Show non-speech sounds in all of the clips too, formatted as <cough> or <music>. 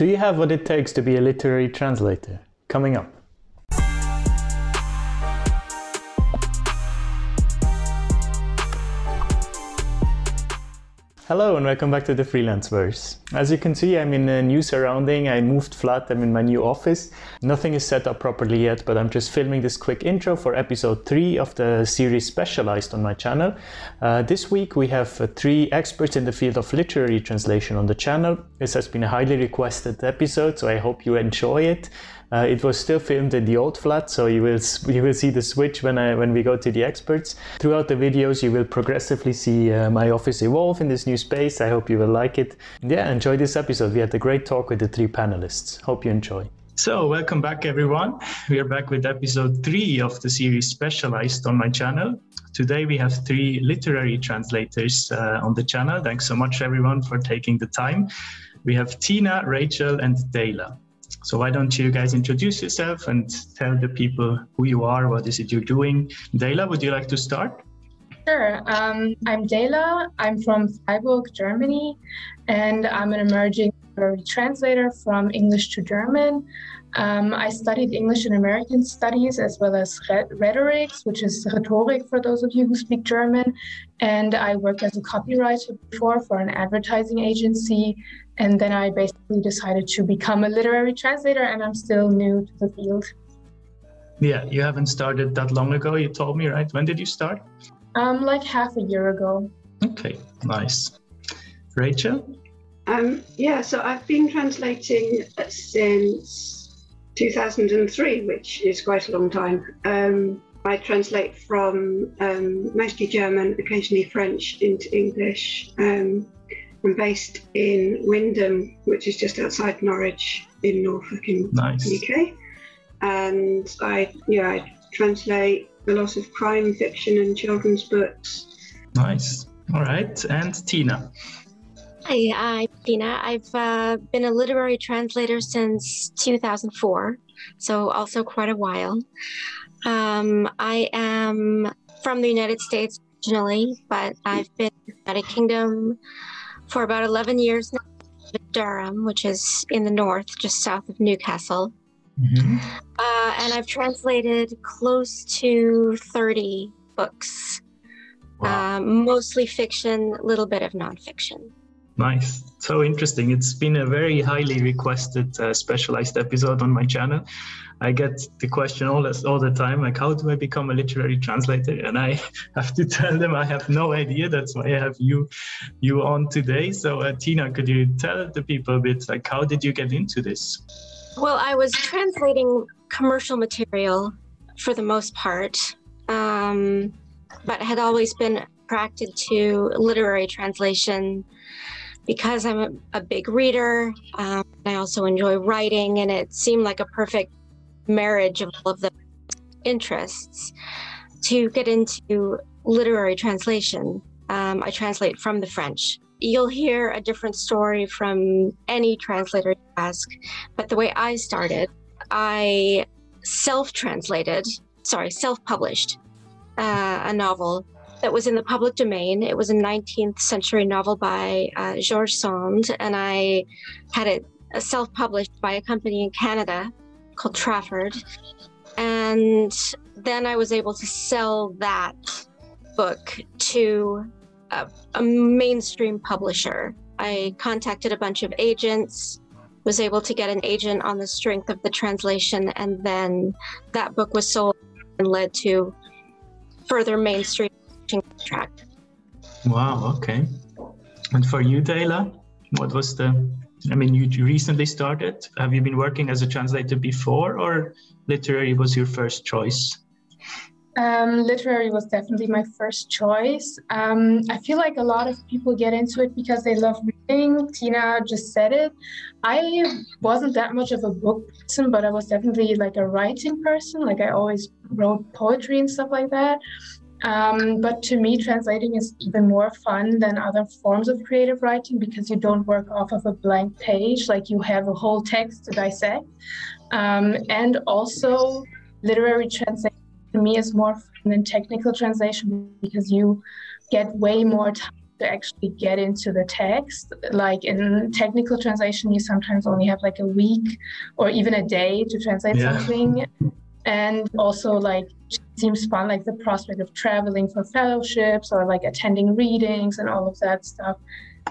Do you have what it takes to be a literary translator? Coming up. Hello and welcome back to the Freelanceverse. As you can see, I'm in a new surrounding. I moved flat. I'm in my new office. Nothing is set up properly yet, but I'm just filming this quick intro for episode three of the series specialized on my channel. Uh, this week we have uh, three experts in the field of literary translation on the channel. This has been a highly requested episode, so I hope you enjoy it. Uh, it was still filmed in the old flat, so you will you will see the switch when I when we go to the experts. Throughout the videos, you will progressively see uh, my office evolve in this new space. I hope you will like it. Yeah, enjoy this episode. We had a great talk with the three panelists. Hope you enjoy. So, welcome back, everyone. We are back with episode three of the series specialized on my channel. Today, we have three literary translators uh, on the channel. Thanks so much, everyone, for taking the time. We have Tina, Rachel, and Dela. So why don't you guys introduce yourself and tell the people who you are, what is it you're doing? Dela, would you like to start? Sure. Um, I'm Dela. I'm from Freiburg, Germany, and I'm an emerging translator from English to German. Um, I studied English and American studies as well as rhetorics, which is rhetoric for those of you who speak German. And I worked as a copywriter before for an advertising agency. And then I basically decided to become a literary translator, and I'm still new to the field. Yeah, you haven't started that long ago, you told me, right? When did you start? Um, like half a year ago. Okay, nice. Rachel? Um, yeah, so I've been translating since 2003, which is quite a long time. Um, I translate from um, mostly German, occasionally French into English. Um, I'm based in Wymondham, which is just outside Norwich in Norfolk in nice. the UK. And I, yeah, I translate a lot of crime fiction and children's books. Nice. All right. And Tina. Hi, I'm Tina. I've uh, been a literary translator since 2004, so also quite a while. Um, I am from the United States originally, but I've been in the United Kingdom, for about 11 years now in Durham, which is in the north, just south of Newcastle. Mm-hmm. Uh, and I've translated close to 30 books, wow. um, mostly fiction, a little bit of nonfiction. Nice. So interesting. It's been a very highly requested uh, specialized episode on my channel. I get the question all, all the time, like, how do I become a literary translator? And I <laughs> have to tell them I have no idea. That's why I have you you on today. So, uh, Tina, could you tell the people a bit, like, how did you get into this? Well, I was translating commercial material for the most part, um, but had always been attracted to literary translation because I'm a, a big reader. Um, I also enjoy writing, and it seemed like a perfect marriage of all of the interests to get into literary translation. Um, I translate from the French. You'll hear a different story from any translator you ask, but the way I started, I self translated, sorry, self published uh, a novel that was in the public domain. It was a 19th century novel by uh, George Sand, and I had it self published by a company in Canada called Trafford. And then I was able to sell that book to a, a mainstream publisher. I contacted a bunch of agents, was able to get an agent on the strength of the translation, and then that book was sold and led to further mainstream contract. Wow, okay. And for you, Dela, what was the I mean, you recently started. Have you been working as a translator before, or literary was your first choice? Um, literary was definitely my first choice. Um, I feel like a lot of people get into it because they love reading. Tina just said it. I wasn't that much of a book person, but I was definitely like a writing person. Like I always wrote poetry and stuff like that. Um, but to me, translating is even more fun than other forms of creative writing because you don't work off of a blank page, like you have a whole text to dissect. Um, and also, literary translation to me is more fun than technical translation because you get way more time to actually get into the text. Like in technical translation, you sometimes only have like a week or even a day to translate yeah. something. And also, like, seems fun, like the prospect of traveling for fellowships or like attending readings and all of that stuff.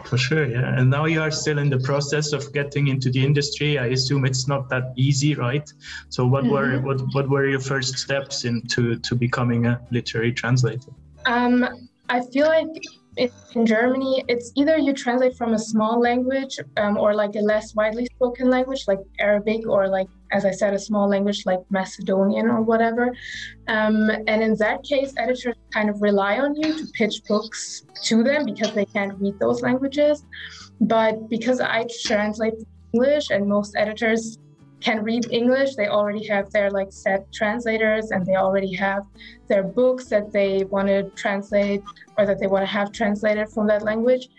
For sure, yeah. And now you are still in the process of getting into the industry. I assume it's not that easy, right? So, what mm-hmm. were what what were your first steps into to becoming a literary translator? Um, I feel like in Germany, it's either you translate from a small language um, or like a less widely spoken language, like Arabic, or like, as I said, a small language like Macedonian or whatever. Um, and in that case, editors kind of rely on you to pitch books to them because they can't read those languages. But because I translate English and most editors can read English. They already have their like set translators and they already have their books that they want to translate or that they want to have translated from that language.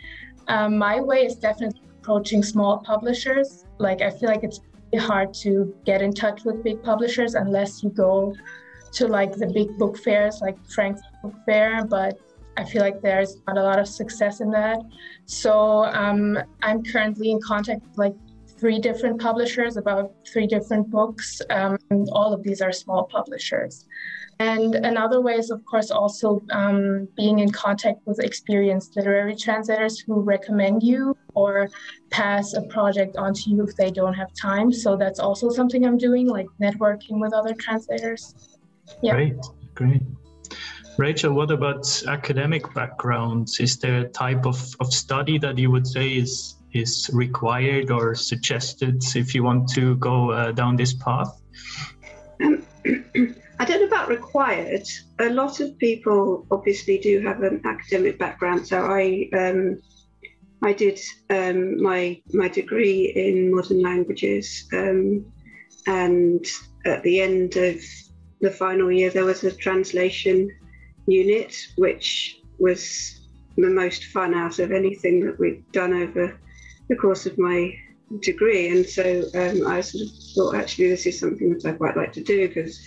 Um, my way is definitely approaching small publishers. Like I feel like it's hard to get in touch with big publishers unless you go to like the big book fairs like Frankfurt Book Fair, but I feel like there's not a lot of success in that. So um, I'm currently in contact with like three different publishers, about three different books. Um, all of these are small publishers. And another way is, of course, also um, being in contact with experienced literary translators who recommend you or pass a project on to you if they don't have time. So that's also something I'm doing, like networking with other translators. Yeah. Great, great. Rachel, what about academic backgrounds? Is there a type of, of study that you would say is is required or suggested if you want to go uh, down this path? I don't know about required. A lot of people obviously do have an academic background. So I um, I did um, my my degree in modern languages, um, and at the end of the final year, there was a translation unit, which was the most fun out of anything that we'd done over the course of my degree. And so um, I sort of thought, actually, this is something that I quite like to do because,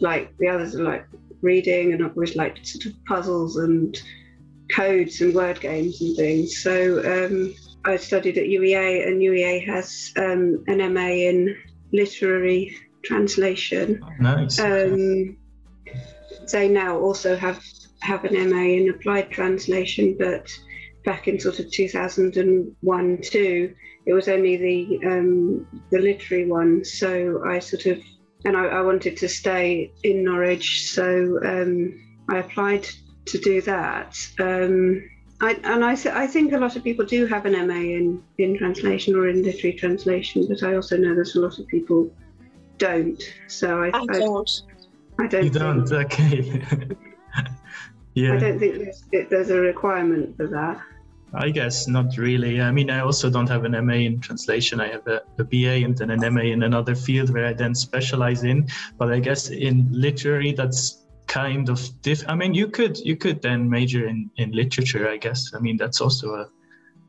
like, the others are like reading, and I've always liked sort of puzzles and codes and word games and things. So um, I studied at UEA, and UEA has um, an MA in literary translation. Nice. Um, they now also have have an MA in applied translation, but back in sort of 2001 too. It was only the um, the literary one, so I sort of and I, I wanted to stay in Norwich, so um, I applied to do that. Um, I, and I, th- I think a lot of people do have an MA in, in translation or in literary translation, but I also know there's a lot of people don't. So I, I don't. I, I don't. You don't. Okay. <laughs> yeah. I don't think there's, there's a requirement for that. I guess not really. I mean, I also don't have an MA in translation. I have a, a, BA and then an MA in another field where I then specialize in. But I guess in literary, that's kind of diff. I mean, you could you could then major in in literature. I guess. I mean, that's also a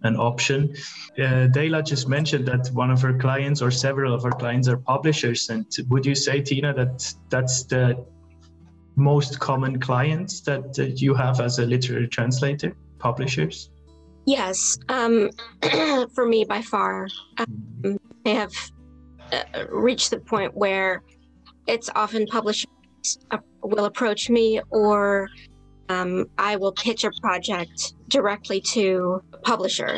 an option. Uh, Dela just mentioned that one of her clients or several of her clients are publishers. And would you say, Tina, that that's the most common clients that, that you have as a literary translator, publishers? Yes, um, <clears throat> for me by far. Um, I have uh, reached the point where it's often publishers uh, will approach me or um, I will pitch a project directly to a publisher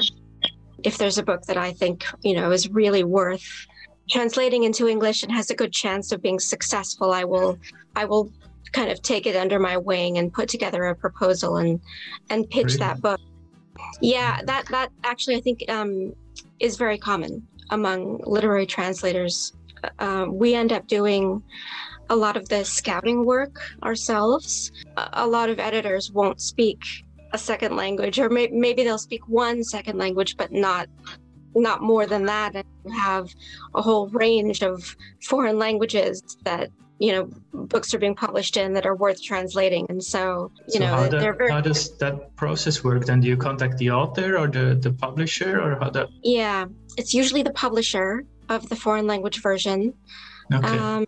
if there's a book that I think you know is really worth translating into English and has a good chance of being successful. I will I will kind of take it under my wing and put together a proposal and and pitch that book yeah, that that actually I think um, is very common among literary translators. Uh, we end up doing a lot of the scouting work ourselves. A, lot of editors won't speak a second language, or may, maybe they'll speak one second language, but not not more than that, and have a whole range of foreign languages that you know books are being published in that are worth translating. And so you so know how, the, very... how does that process work? Then do you contact the author or the, the publisher or how that yeah it's usually the publisher of the foreign language version. Okay. Um,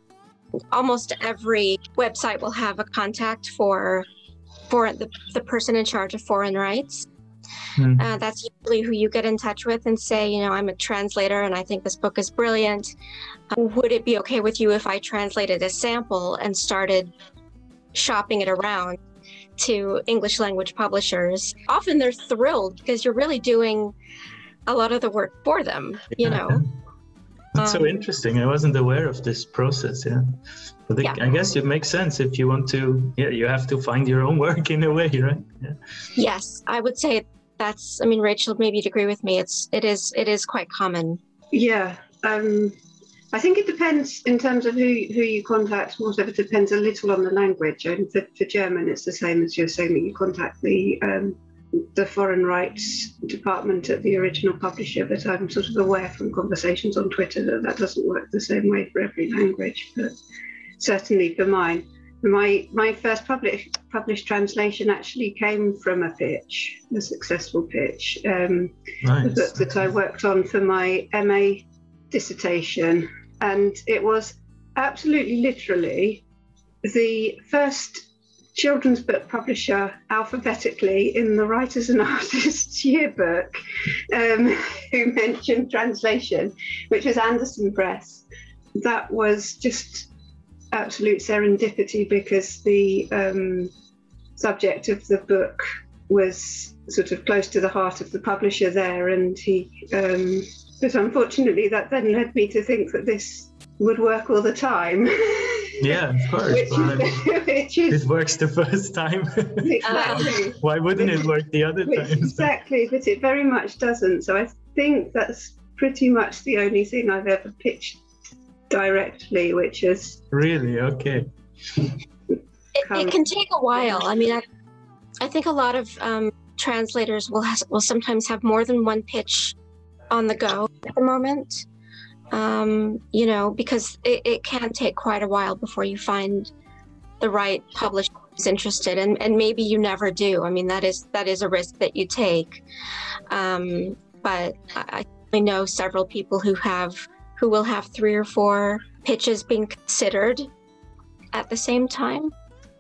almost every website will have a contact for for the, the person in charge of foreign rights Mm. Uh, that's usually who you get in touch with and say, you know, I'm a translator and I think this book is brilliant. Uh, would it be okay with you if I translated a sample and started shopping it around to English language publishers? Often they're thrilled because you're really doing a lot of the work for them, you know. That's um, so interesting. I wasn't aware of this process. Yeah, but yeah. I guess it makes sense if you want to. Yeah, you have to find your own <laughs> work in a way, right? Yeah. Yes, I would say that's. I mean, Rachel, maybe you'd agree with me. It's it is it is quite common. Yeah, um, I think it depends in terms of who who you contact. Most of it depends a little on the language. And for, for German, it's the same as you're saying that you contact the um, the foreign rights department at the original publisher, but I'm sort of aware from conversations on Twitter that that doesn't work the same way for every language, but certainly for mine. My my first published published translation actually came from a pitch, a successful pitch, um, nice. that, that I worked on for my MA dissertation, and it was absolutely literally the first children's book publisher alphabetically in the Writers and <laughs> Artists yearbook um, <laughs> who mentioned translation, which was Andersen Press. That was just absolute serendipity because the um, subject of the book was sort of close to the heart of the publisher there, and he. Um, but unfortunately, that then led me to think that this would work all the time. <laughs> Yeah, of course. which, <laughs> which is, it works the first time. <laughs> exactly. Why wouldn't it work the other which, times? Exactly, but it very much doesn't. So I think that's pretty much the only thing I've ever pitched directly, which is really okay. It, it can take a while. I mean, I, I think a lot of um, translators will has, will sometimes have more than one pitch on the go at the moment um, you know, because it, it can take quite a while before you find the right publisher who's interested, and, and maybe you never do. I mean, that is that is a risk that you take. Um, but I, I know several people who have who will have three or four pitches being considered at the same time.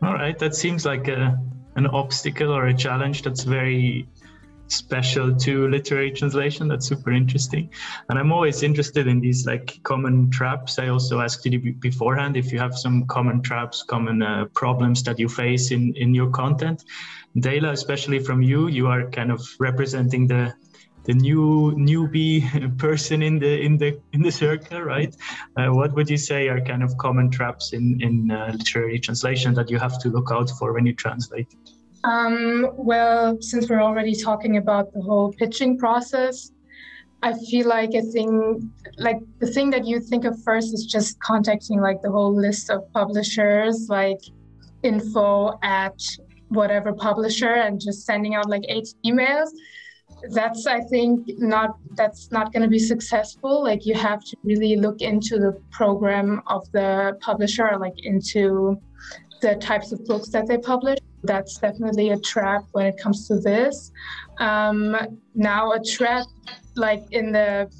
All right, that seems like a an obstacle or a challenge that's very special to literary translation. That's super interesting. And I'm always interested in these like common traps. I also asked you beforehand if you have some common traps, common uh, problems that you face in, in your content. Dela, especially from you, you are kind of representing the the new newbie <laughs> person in the in the in the circle, right? Uh, what would you say are kind of common traps in in uh, literary translation that you have to look out for when you translate? Um, well, since we're already talking about the whole pitching process, I feel like a thing, like the thing that you think of first is just contacting like the whole list of publishers, like info at whatever publisher, and just sending out like eight emails. That's I think not that's not going to be successful. Like you have to really look into the program of the publisher, like into the types of books that they publish that's definitely a trap when it comes to this. Um, now, a trap, like in the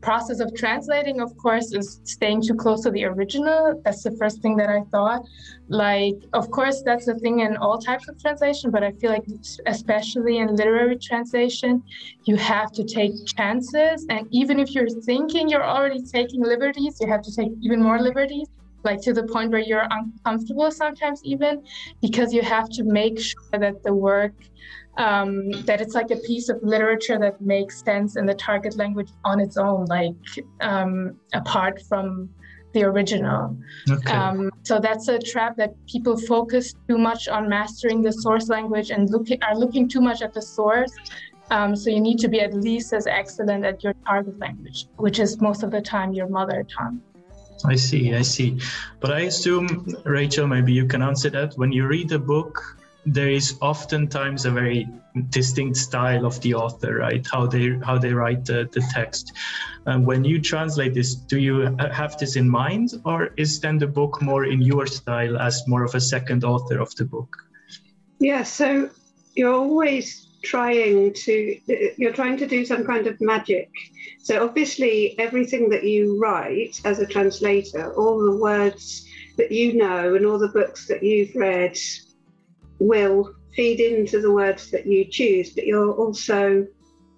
process of translating, of course, is staying too close to the original. That's the first thing that I thought. Like, of course, that's a thing in all types of translation, but I feel like, especially in literary translation, you have to take chances. And even if you're thinking you're already taking liberties, you have to take even more liberties like to the point where you're uncomfortable sometimes even because you have to make sure that the work um, that it's like a piece of literature that makes sense in the target language on its own like um, apart from the original okay. um, so that's a trap that people focus too much on mastering the source language and look are looking too much at the source um, so you need to be at least as excellent at your target language which is most of the time your mother tongue I see, I see. But I assume, Rachel, maybe you can answer that. When you read a book, there is oftentimes a very distinct style of the author, right? How they how they write the, the text. And when you translate this, do you have this in mind, or is then the book more in your style as more of a second author of the book? Yeah, so you're always trying to you're trying to do some kind of magic so obviously everything that you write as a translator all the words that you know and all the books that you've read will feed into the words that you choose, but you're also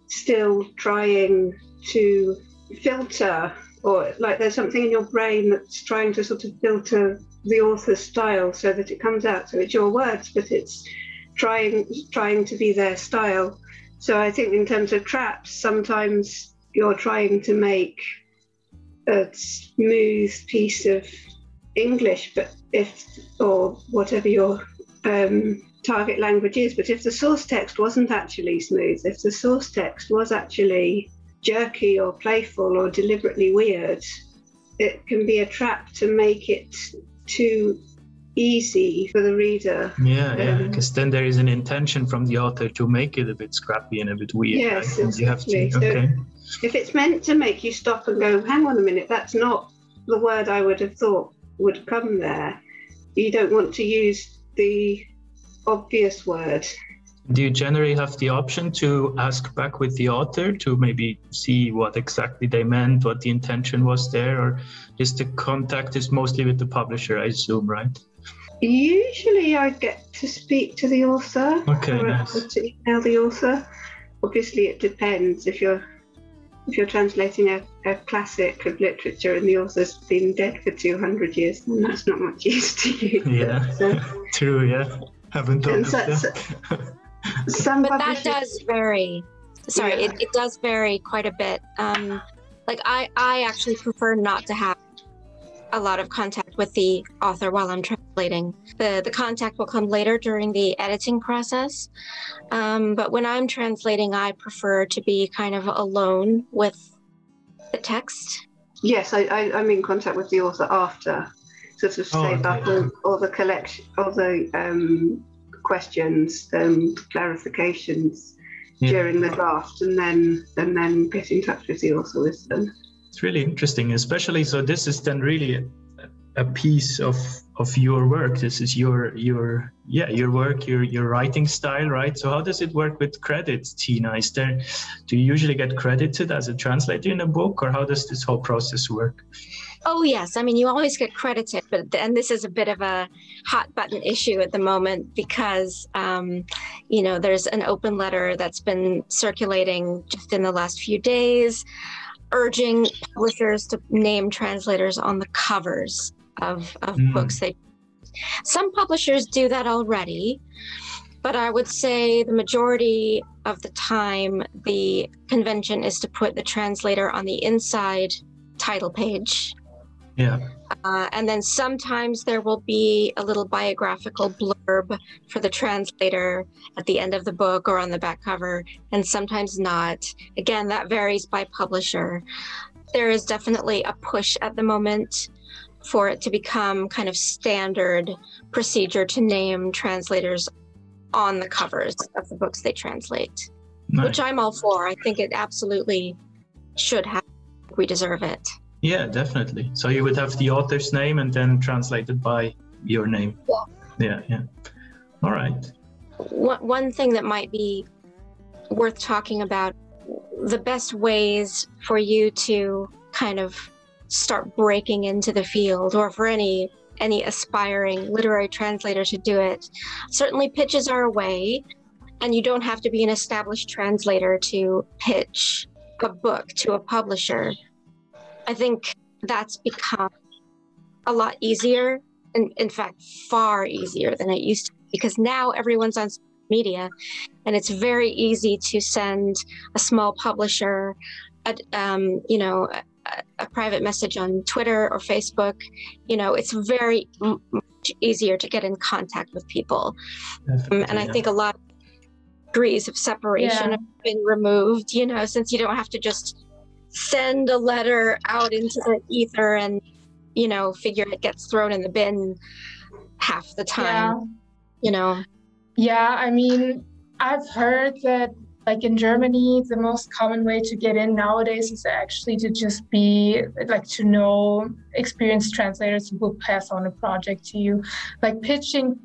still trying to filter, or like there's something in your brain that's trying to sort of filter the author's style so that it comes out. So it's your words, but it's trying trying to be their style. So I think in terms of traps, sometimes you're trying to make a smooth piece of English, but if or whatever your um, target language is, but if the source text wasn't actually smooth, if the source text was actually jerky or playful or deliberately weird, it can be a trap to make it too easy for the reader. Yeah, yeah, because um, then there is an intention from the author to make it a bit scrappy and a bit weird. Yes, right? exactly. You have to, so okay. if it's meant to make you stop and go, hang on a minute, that's not the word I would have thought would come there. You don't want to use the obvious word. Do you generally have the option to ask back with the author to maybe see what exactly they meant, what the intention was there, or is the contact is mostly with the publisher, I assume, right? Usually I get to speak to the author. Okay, or nice. to email the author. Obviously it depends if you're if you're translating a, a classic of literature and the author's been dead for 200 years, then that's not much use to you. Yeah, <laughs> so, <laughs> true, yeah. Haven't thought of that. <laughs> Some but that does vary. Sorry, yeah. it, it does vary quite a bit. Um, like I, I actually prefer not to have a lot of contact with the author while I'm translating. The the contact will come later during the editing process. Um, but when I'm translating, I prefer to be kind of alone with the text. Yes, I, I, am in contact with the author after, sort of oh, save up all, all, the collection, all the um, questions, um, clarifications yeah. during the draft, and then and then get in touch with the author with them. It's really interesting, especially so. This is then really a, piece of of your work. This is your your yeah your work, your your writing style, right? So how does it work with credits, Tina? Is there do you usually get credited as a translator in a book, or how does this whole process work? Oh, yes. I mean, you always get credited, but and this is a bit of a hot button issue at the moment because, um, you know, there's an open letter that's been circulating just in the last few days, urging publishers to name translators on the covers of, of mm. books. They some publishers do that already, but I would say the majority of the time, the convention is to put the translator on the inside title page yeah. Uh, and then sometimes there will be a little biographical blurb for the translator at the end of the book or on the back cover, and sometimes not. Again, that varies by publisher. There is definitely a push at the moment for it to become kind of standard procedure to name translators on the covers of the books they translate, nice. which I'm all for. I think it absolutely should have. We deserve it. Yeah, definitely. So you would have the author's name and then translated by your name. Yeah. Yeah, yeah. All right. One, one thing that might be worth talking about the best ways for you to kind of start breaking into the field or for any any aspiring literary translator to do it certainly pitches are a way and you don't have to be an established translator to pitch a book to a publisher I think that's become a lot easier, and in fact, far easier than it used to, be because now everyone's on media, and it's very easy to send a small publisher, a, um, you know, a, a, private message on Twitter or Facebook. You know, it's very much easier to get in contact with people, um, and I think a lot of degrees of separation yeah. have been removed. You know, since you don't have to just send a letter out into the ether and you know figure it gets thrown in the bin half the time yeah. you know yeah i mean i've heard that like in germany the most common way to get in nowadays is actually to just be like to know experienced translators who will pass on a project to you like pitching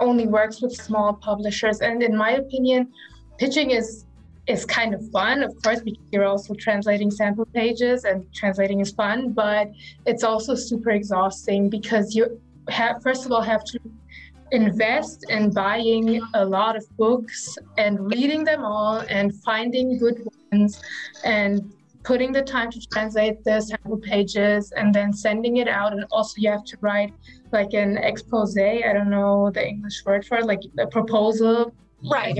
only works with small publishers and in my opinion pitching is is kind of fun, of course, because you're also translating sample pages and translating is fun, but it's also super exhausting because you have, first of all, have to invest in buying a lot of books and reading them all and finding good ones and putting the time to translate the sample pages and then sending it out. And also you have to write like an expose i don't know the english word for it like a proposal. Right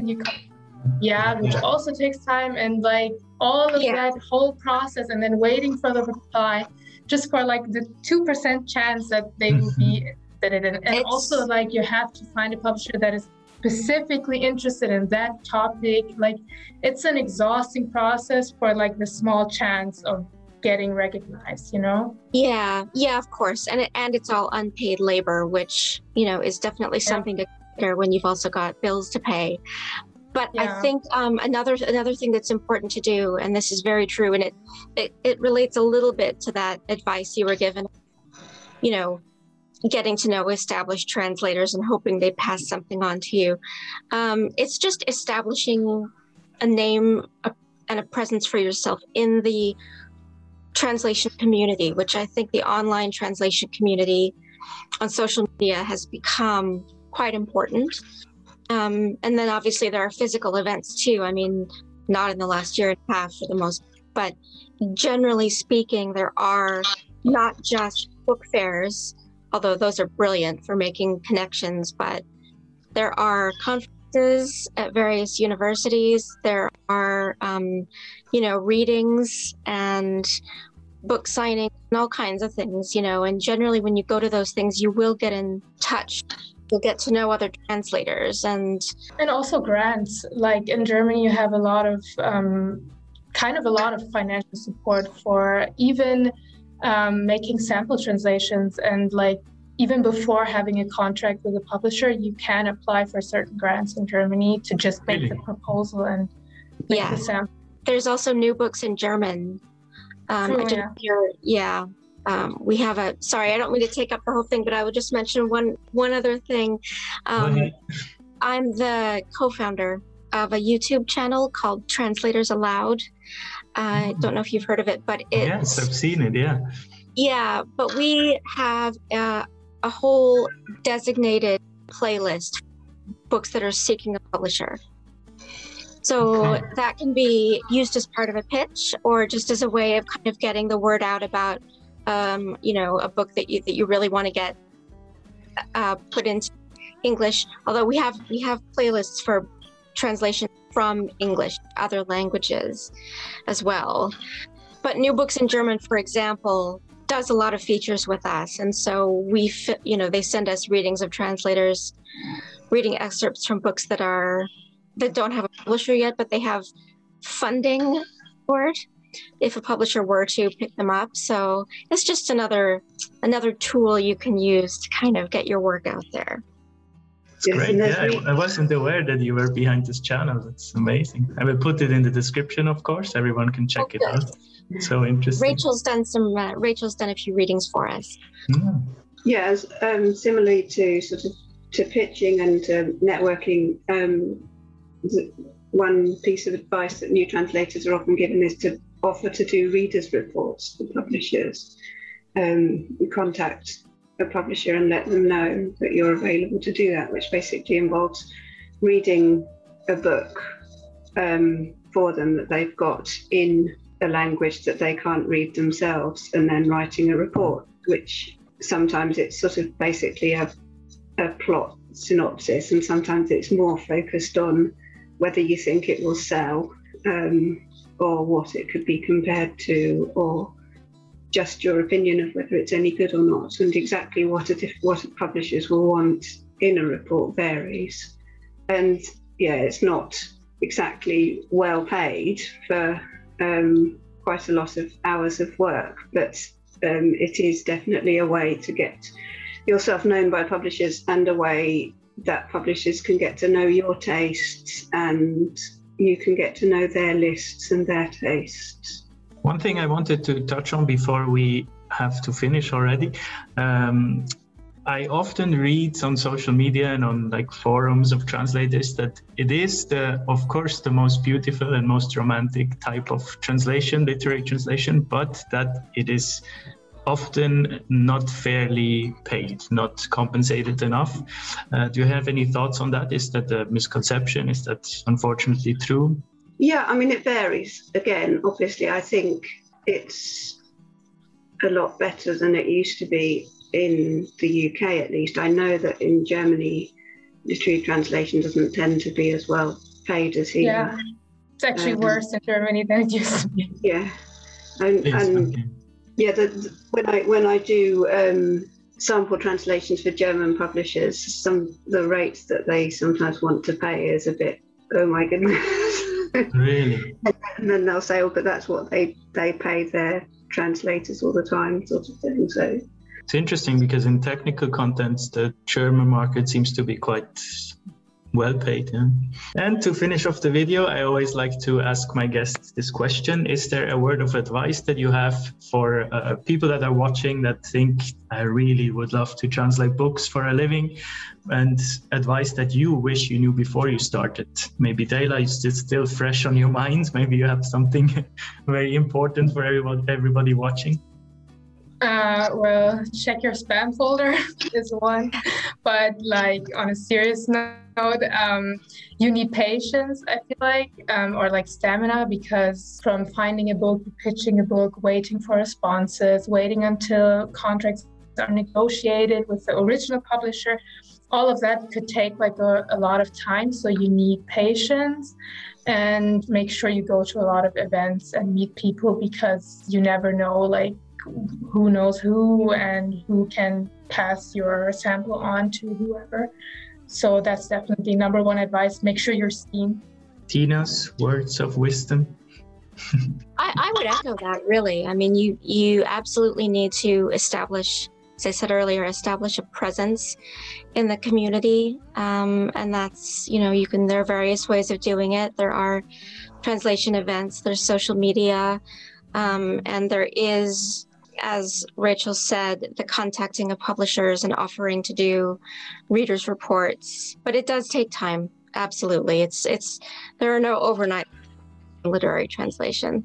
yeah which also takes time and like all of yeah. that whole process and then waiting for the reply just for like the 2% chance that they will be mm-hmm interested in. And it's, also, like, you have to find a publisher that is specifically interested in that topic. Like, it's an exhausting process for like the small chance of getting recognized you know yeah yeah of course and it, and it's all unpaid labor which you know is definitely yeah. something to consider when you've also got bills to pay but yeah. I think um, another another thing that's important to do, and this is very true, and it, it it relates a little bit to that advice you were given. You know, getting to know established translators and hoping they pass something on to you. Um, it's just establishing a name a, and a presence for yourself in the translation community, which I think the online translation community on social media has become quite important. Um, and then obviously there are physical events too. I mean, not in the last year and a half for the most, but generally speaking, there are not just book fairs although those are brilliant for making connections, but there are conferences at various universities. There are, um, you know, readings and book signing and all kinds of things, you know. And generally, when you go to those things, you will get in touch. You'll get to know other translators and and also grants. Like in Germany, you have a lot of um, kind of a lot of financial support for even um, making sample translations and like even before having a contract with a publisher, you can apply for certain grants in Germany to just make really? the proposal and make yeah. the sample. There's also new books in German. Um, True, yeah. yeah. Um, we have a sorry, I don't mean to take up the whole thing, but I would just mention one one other thing. Um, I'm the co-founder of a YouTube channel called Translators Aloud. I don't know if you've heard of it, but it's yes, I've seen it. Yeah. Yeah, but we have a, a whole designated playlist books that are seeking a publisher. So that can be used as part of a pitch or just as a way of kind of getting the word out about, um, you know, a book that you that you really want to get uh, put into English. Although we have we have playlists for translation from English, other languages, as well. But new books in German, for example, does a lot of features with us. And so we, you know, they send us readings of translators, reading excerpts from books that are, that don't have a publisher yet, but they have funding for it if a publisher were to pick them up. So it's just another, another tool you can use to kind of get your work out there. It's great. Yeah, I, I, wasn't aware that you were behind this channel. It's amazing. I will put it in the description, of course. Everyone can check oh, it out so interesting. Rachel's done some. Uh, Rachel's done a few readings for us. Yeah, um, similarly to sort of to pitching and um, networking. Um, one piece of advice that new translators are often given is to offer to do readers' reports for publishers. Um, you contact a publisher and let them know that you're available to do that, which basically involves reading a book um, for them that they've got in a language that they can't read themselves and then writing a report, which sometimes it's sort of basically a, a plot synopsis and sometimes it's more focused on whether you think it will sell um, or what it could be compared to or just your opinion of whether it's any good or not and exactly what a, what publishers will want in a report varies. And yeah it's not exactly well paid for um, quite a lot of hours of work, but um, it is definitely a way to get yourself known by publishers and a way that publishers can get to know your tastes and you can get to know their lists and their tastes. One thing I wanted to touch on before we have to finish already um, I often read on social media and on like forums of translators that it is the, of course, the most beautiful and most romantic type of translation, literary translation, but that it is often not fairly paid, not compensated enough. Uh, do you have any thoughts on that? Is that a misconception? Is that unfortunately true? Yeah, I mean, it varies. Again, obviously, I think it's a lot better than it used to be in the UK, at least. I know that in Germany, literary translation doesn't tend to be as well paid as here. Yeah, it's actually um, worse in Germany than it used to be. Yeah, and, and yeah, the, when I when I do um, sample translations for German publishers, some the rates that they sometimes want to pay is a bit. Oh my goodness. <laughs> Really? and then they'll say, "Oh, but that's what they they pay their translators all the time," sort of thing. So it's interesting because in technical contents, the German market seems to be quite well paid. Yeah? And to finish off the video, I always like to ask my guests this question Is there a word of advice that you have for uh, people that are watching that think I really would love to translate books for a living? And advice that you wish you knew before you started? Maybe Dela is still fresh on your minds. Maybe you have something <laughs> very important for everyone, everybody watching. Uh, well, check your spam folder <laughs> is one. But like on a serious note, um, you need patience, I feel like, um, or like stamina, because from finding a book, pitching a book, waiting for responses, waiting until contracts are negotiated with the original publisher, all of that could take like a, a lot of time. So you need patience and make sure you go to a lot of events and meet people because you never know like who knows who and who can pass your sample on to whoever. So that's definitely number one advice. Make sure you're seen. Tina's words of wisdom. I, I would echo that really. I mean you you absolutely need to establish as I said earlier, establish a presence in the community. Um, and that's, you know, you can, there are various ways of doing it. There are translation events, there's social media, um, and there is as Rachel said, the contacting of publishers and offering to do readers reports, but it does take time. Absolutely, it's it's there are no overnight literary translation.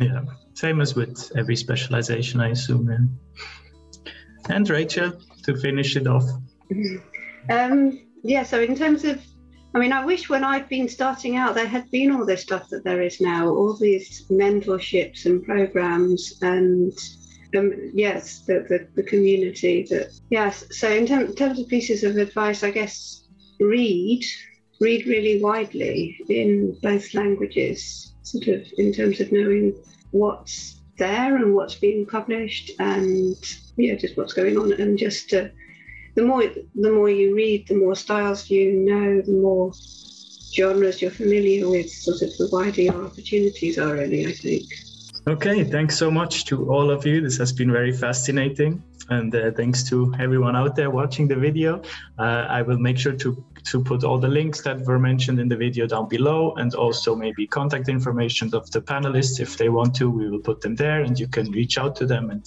Yeah, same as with every specialization, I assume. Yeah. And Rachel, to finish it off. <laughs> Um, yeah, so in terms of I mean, I wish when I'd been starting out, there had been all this stuff that there is now, all these mentorships and programs, and um, yes, the, the, the, community that, yes. So, in, term, in terms of pieces of advice, I guess read, read really widely in both languages, sort of in terms of knowing what's there and what's being published and, yeah, just what's going on, and just to the more the more you read, the more styles you know, the more genres you're familiar with, sort of the wider your opportunities are really, I think. Okay, thanks so much to all of you. This has been very fascinating. And uh, thanks to everyone out there watching the video. Uh, I will make sure to to put all the links that were mentioned in the video down below and also maybe contact information of the panelists. If they want to we will put them there and you can reach out to them and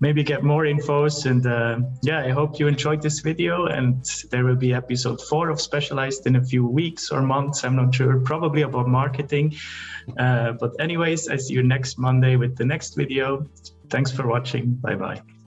maybe get more infos. And uh, yeah i hope you enjoyed this video and there will be episode four of specialized in a few weeks or months. I'm not sure probably about marketing. Uh, but anyways i see you next monday with the next video. Thanks for watching. Bye bye